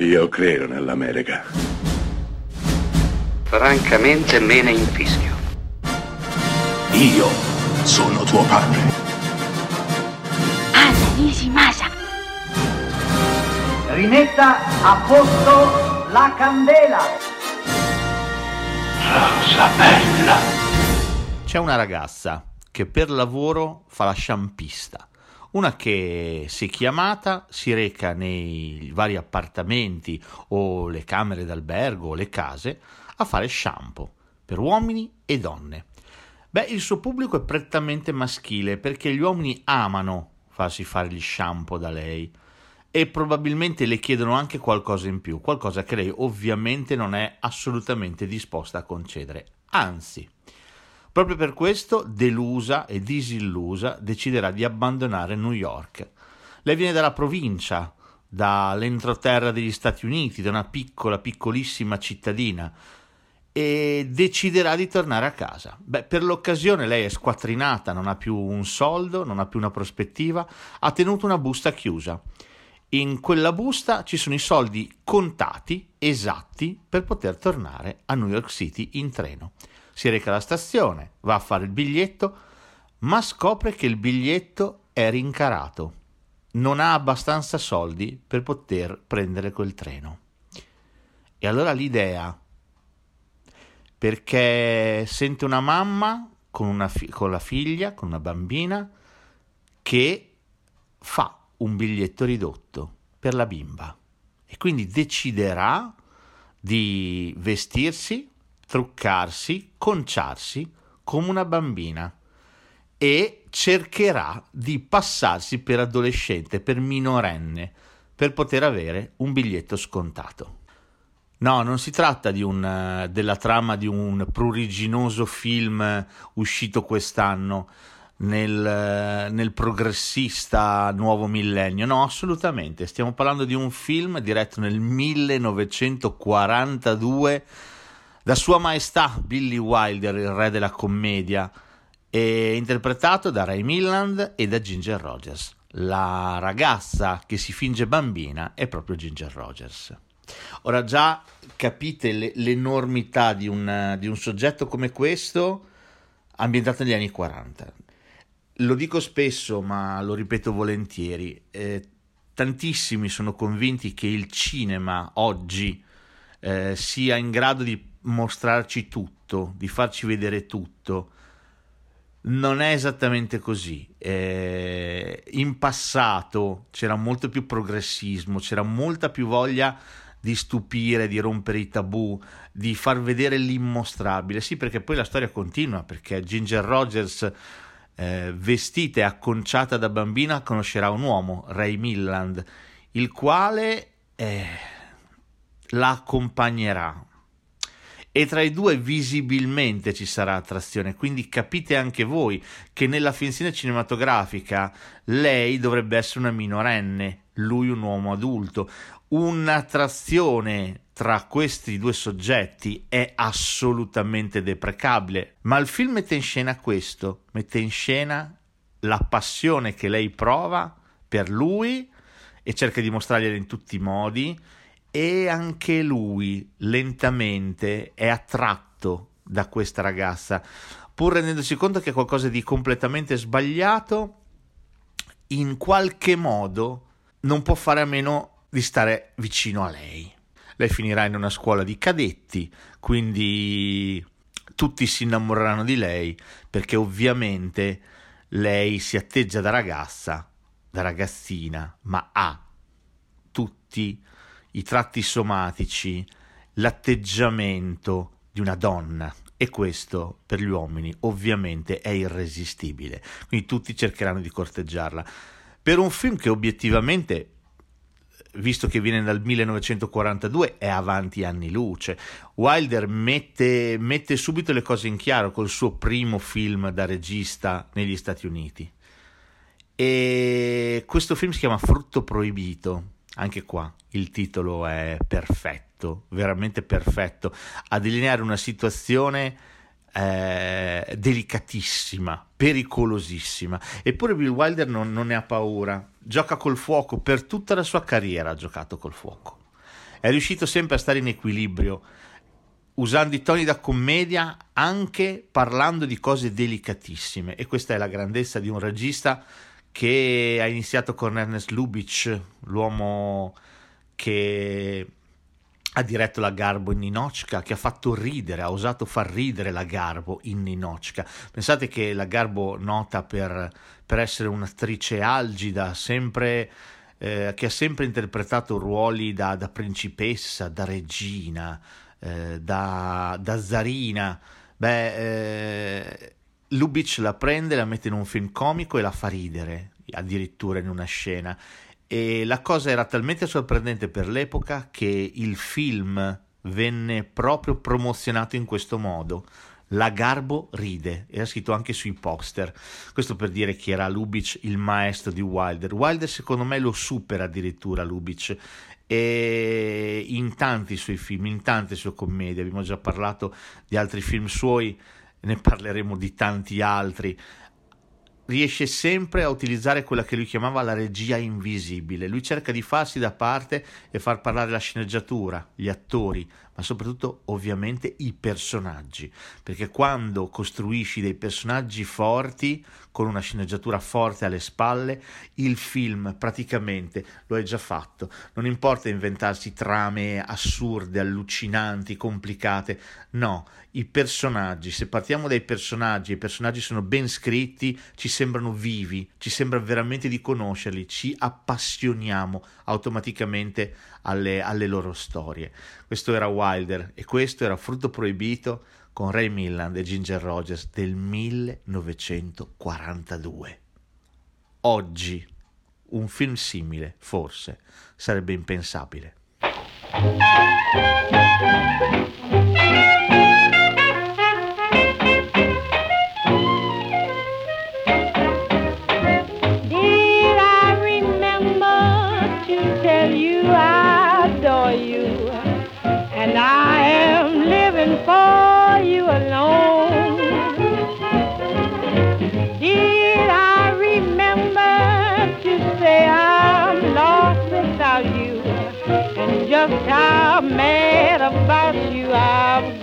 Io credo nell'America. Francamente me ne infischio. Io sono tuo padre. Anna Nishimasa. Rimetta a posto la candela. Rosa bella. C'è una ragazza che per lavoro fa la sciampista. Una che, se chiamata, si reca nei vari appartamenti o le camere d'albergo o le case a fare shampoo per uomini e donne. Beh, il suo pubblico è prettamente maschile perché gli uomini amano farsi fare gli shampoo da lei e probabilmente le chiedono anche qualcosa in più, qualcosa che lei ovviamente non è assolutamente disposta a concedere. Anzi, proprio per questo, delusa e disillusa, deciderà di abbandonare New York. Lei viene dalla provincia, dall'entroterra degli Stati Uniti, da una piccola, piccolissima cittadina, e deciderà di tornare a casa. Beh, per l'occasione lei è squattrinata, non ha più un soldo, non ha più una prospettiva, ha tenuto una busta chiusa. In quella busta ci sono i soldi contati, esatti, per poter tornare a New York City in treno. Si reca alla stazione, va a fare il biglietto, ma scopre che il biglietto è rincarato. Non ha abbastanza soldi per poter prendere quel treno. E allora l'idea perché sente una mamma con, una fi- con la figlia, con una bambina, che fa un biglietto ridotto per la bimba e quindi deciderà di vestirsi, truccarsi, conciarsi come una bambina e cercherà di passarsi per adolescente, per minorenne, per poter avere un biglietto scontato. No, non si tratta un, della trama di un pruriginoso film uscito quest'anno nel, nel, progressista nuovo millennio. No, assolutamente. Stiamo parlando di un film diretto nel 1942 da Sua Maestà Billy Wilder, il re della commedia, interpretato da Ray Milland e da Ginger Rogers. La ragazza che si finge bambina è proprio Ginger Rogers. Ora già capite le, l'enormità di un, di un soggetto come questo ambientato negli anni 40. Lo dico spesso, ma lo ripeto volentieri. Eh, tantissimi sono convinti che il cinema oggi eh, sia in grado di mostrarci tutto, di farci vedere tutto. Non è esattamente così. Eh, in passato c'era molto più progressismo, c'era molta più voglia di stupire, di rompere i tabù, di far vedere l'immostrabile. Sì, perché poi la storia continua, perché Ginger Rogers, eh, vestita e acconciata da bambina, conoscerà un uomo, Ray Milland, il quale eh, la accompagnerà. E tra i due visibilmente ci sarà attrazione, quindi capite anche voi che nella finzione cinematografica lei dovrebbe essere una minorenne, lui un uomo adulto. Un'attrazione tra questi due soggetti è assolutamente deprecabile, ma il film mette in scena questo, mette in scena la passione che lei prova per lui e cerca di mostrargliela in tutti i modi e anche lui lentamente è attratto da questa ragazza, pur rendendosi conto che è qualcosa di completamente sbagliato, in qualche modo non può fare a meno di stare vicino a lei. Lei finirà in una scuola di cadetti, quindi tutti si innamoreranno di lei perché ovviamente lei si atteggia da ragazza, da ragazzina, ma ha tutti i tratti somatici, l'atteggiamento di una donna e questo per gli uomini ovviamente è irresistibile. Quindi tutti cercheranno di corteggiarla. Per un film che obiettivamente visto che viene dal 1942, è avanti anni luce. Wilder mette, mette subito le cose in chiaro col suo primo film da regista negli Stati Uniti. E questo film si chiama Frutto Proibito. Anche qua il titolo è perfetto, veramente perfetto, a delineare una situazione eh, delicatissima, pericolosissima. Eppure Bill Wilder non, non, ne ha paura, gioca col fuoco, per tutta la sua carriera ha giocato col fuoco. È riuscito sempre a stare in equilibrio, usando i toni da commedia anche parlando di cose delicatissime e questa è la grandezza di un regista che ha iniziato con Ernest Lubitsch, l'uomo che ha diretto la Garbo in Ninochka, che ha fatto ridere, ha osato far ridere la Garbo in Ninochka. Pensate che la Garbo nota per, per essere un'attrice algida, sempre, eh, che ha sempre interpretato ruoli da, da principessa, da regina, eh, da, da, zarina. Beh, eh, Lubitsch la prende, la mette in un film comico e la fa ridere, addirittura in una scena e la cosa era talmente sorprendente per l'epoca che il film venne proprio promozionato in questo modo. La Garbo ride, era scritto anche sui poster. Questo per dire che era Lubitsch il maestro di Wilder. Wilder secondo me lo supera addirittura Lubitsch e in tanti suoi film, in tante sue commedie, abbiamo già parlato di altri film suoi, ne parleremo di tanti altri riesce sempre a utilizzare quella che lui chiamava la regia invisibile. Lui cerca di farsi da parte e far parlare la sceneggiatura, gli attori, ma soprattutto ovviamente i personaggi, perché quando costruisci dei personaggi forti, con una sceneggiatura forte alle spalle, il film praticamente lo hai già fatto. Non importa inventarsi trame assurde, allucinanti, complicate, no, i personaggi, se partiamo dai personaggi, i personaggi sono ben scritti, ci sembrano vivi, ci sembra veramente di conoscerli, ci appassioniamo automaticamente alle, alle loro storie. Questo era Wilder e questo era Frutto Proibito con Ray Milland e Ginger Rogers del 1942. Oggi un film simile, forse, sarebbe impensabile.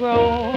Oh.